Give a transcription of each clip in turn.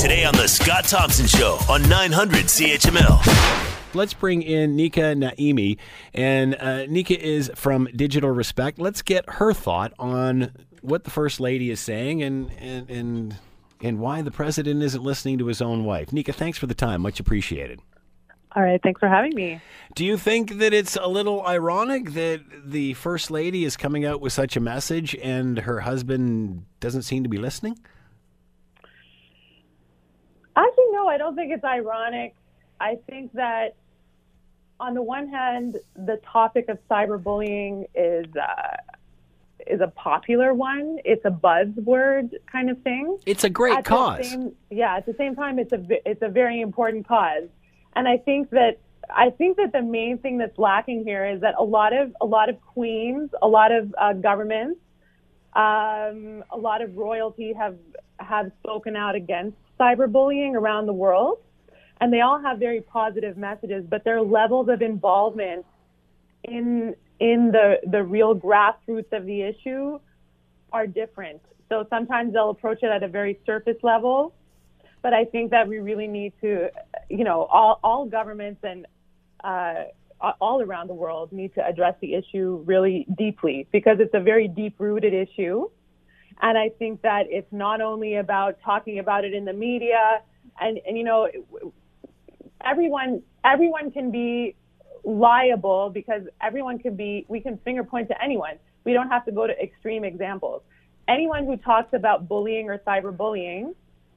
Today on The Scott Thompson Show on 900 CHML. Let's bring in Nika Naimi. And uh, Nika is from Digital Respect. Let's get her thought on what the First Lady is saying and, and, and, and why the President isn't listening to his own wife. Nika, thanks for the time. Much appreciated. All right, thanks for having me. Do you think that it's a little ironic that the First Lady is coming out with such a message and her husband doesn't seem to be listening? No, I don't think it's ironic. I think that on the one hand, the topic of cyberbullying is uh, is a popular one. It's a buzzword kind of thing. It's a great At cause. same- yeah, at the same time, it's a it's a very important cause, and I think that I think that the main thing that's lacking here is that a lot of a lot of queens, a lot of uh, governments, um, a lot of royalty have have spoken out against cyberbullying around the world, and they all have very positive messages, but their levels of involvement in in the the real grassroots of the issue are different. So sometimes they'll approach it at a very surface level, but I think that we really need to, you know, all all governments and uh, all around the world need to address the issue really deeply because it's a very deep rooted issue. And I think that it's not only about talking about it in the media and, and you know, everyone, everyone can be liable because everyone can be, we can finger point to anyone. We don't have to go to extreme examples. Anyone who talks about bullying or cyberbullying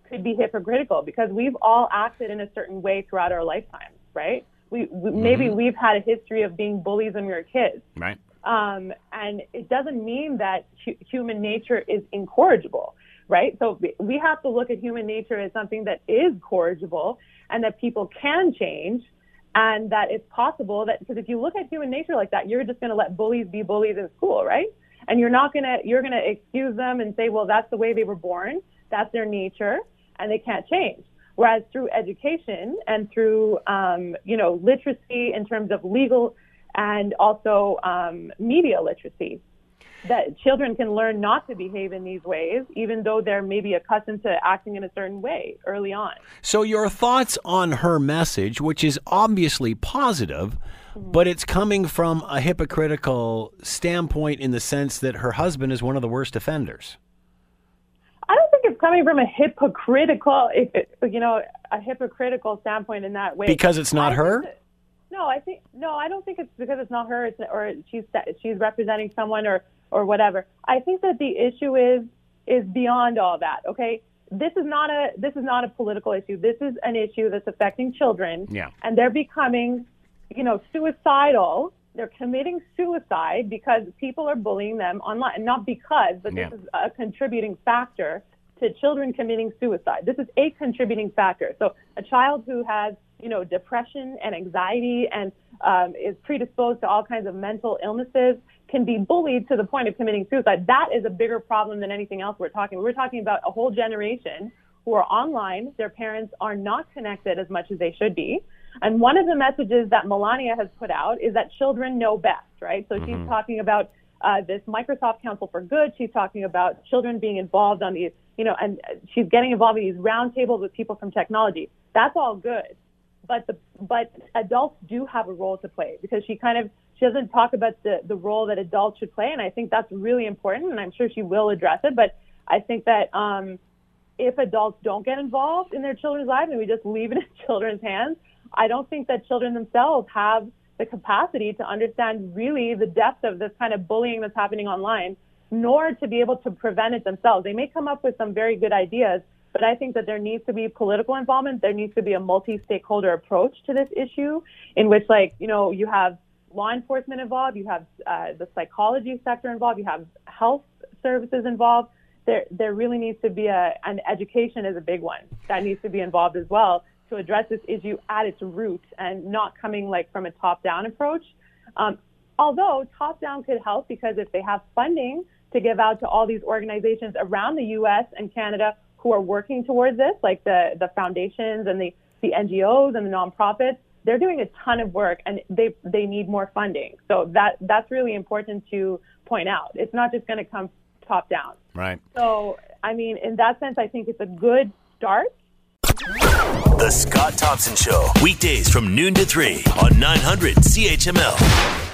could be hypocritical because we've all acted in a certain way throughout our lifetimes, right? We, we maybe mm-hmm. we've had a history of being bullies when we were kids. Right. Um, and it doesn't mean that hu- human nature is incorrigible, right? So we- have to look at human nature as something that is corrigible and that people can change and that it's possible that because if you look at human nature like that, you're just going to let bullies be bullies in school, right? And you're not going to, you're going to excuse them and say, well, that's the way they were born. That's their nature and they can't change. Whereas through education and through, um, you know, literacy in terms of legal and also um, media literacy, that children can learn not to behave in these ways, even though they're maybe accustomed to acting in a certain way early on. So, your thoughts on her message, which is obviously positive, but it's coming from a hypocritical standpoint in the sense that her husband is one of the worst offenders. I don't think it's coming from a hypocritical, you know, a hypocritical standpoint in that way. Because it's not I her? No, I think no, I don't think it's because it's not her, it's, or she's she's representing someone or or whatever. I think that the issue is is beyond all that. Okay, this is not a this is not a political issue. This is an issue that's affecting children, Yeah. and they're becoming, you know, suicidal. They're committing suicide because people are bullying them online, not because, but Yeah. this is a contributing factor to children committing suicide. This is a contributing factor. So a child who has, you know, depression and anxiety and um, is predisposed to all kinds of mental illnesses can be bullied to the point of committing suicide. That is a bigger problem than anything else we're talking. We're talking about a whole generation who are online. Their parents are not connected as much as they should be. And one of the messages that Melania has put out is that children know best, right? So she's talking about uh, this Microsoft Council for Good. She's talking about children being involved on these, you know, and she's getting involved in these roundtables with people from technology. That's all good, but the but adults do have a role to play because she kind of she doesn't talk about the the role that adults should play, and I think that's really important, and I'm sure she will address it. But I think that um, if adults don't get involved in their children's lives and we just leave it in children's hands, I don't think that children themselves have the capacity to understand really the depth of this kind of bullying that's happening online, nor to be able to prevent it themselves. They may come up with some very good ideas, but I think that there needs to be political involvement. There needs to be a multi-stakeholder approach to this issue in which, like, you know, you have law enforcement involved, you have uh, the psychology sector involved, you have health services involved. There, there really needs to be a, and education is a big one that needs to be involved as well to address this issue at its root and not coming like from a top-down approach. Um, although top-down could help because if they have funding to give out to all these organizations around the U.S. and Canada who are working towards this, like the the foundations and the the NGOs and the nonprofits, they're doing a ton of work and they they need more funding. So that that's really important to point out. It's not just going to come top down. Right. So I mean, in that sense, I think it's a good start. The Scott Thompson Show, weekdays from noon to 3 on 900 CHML.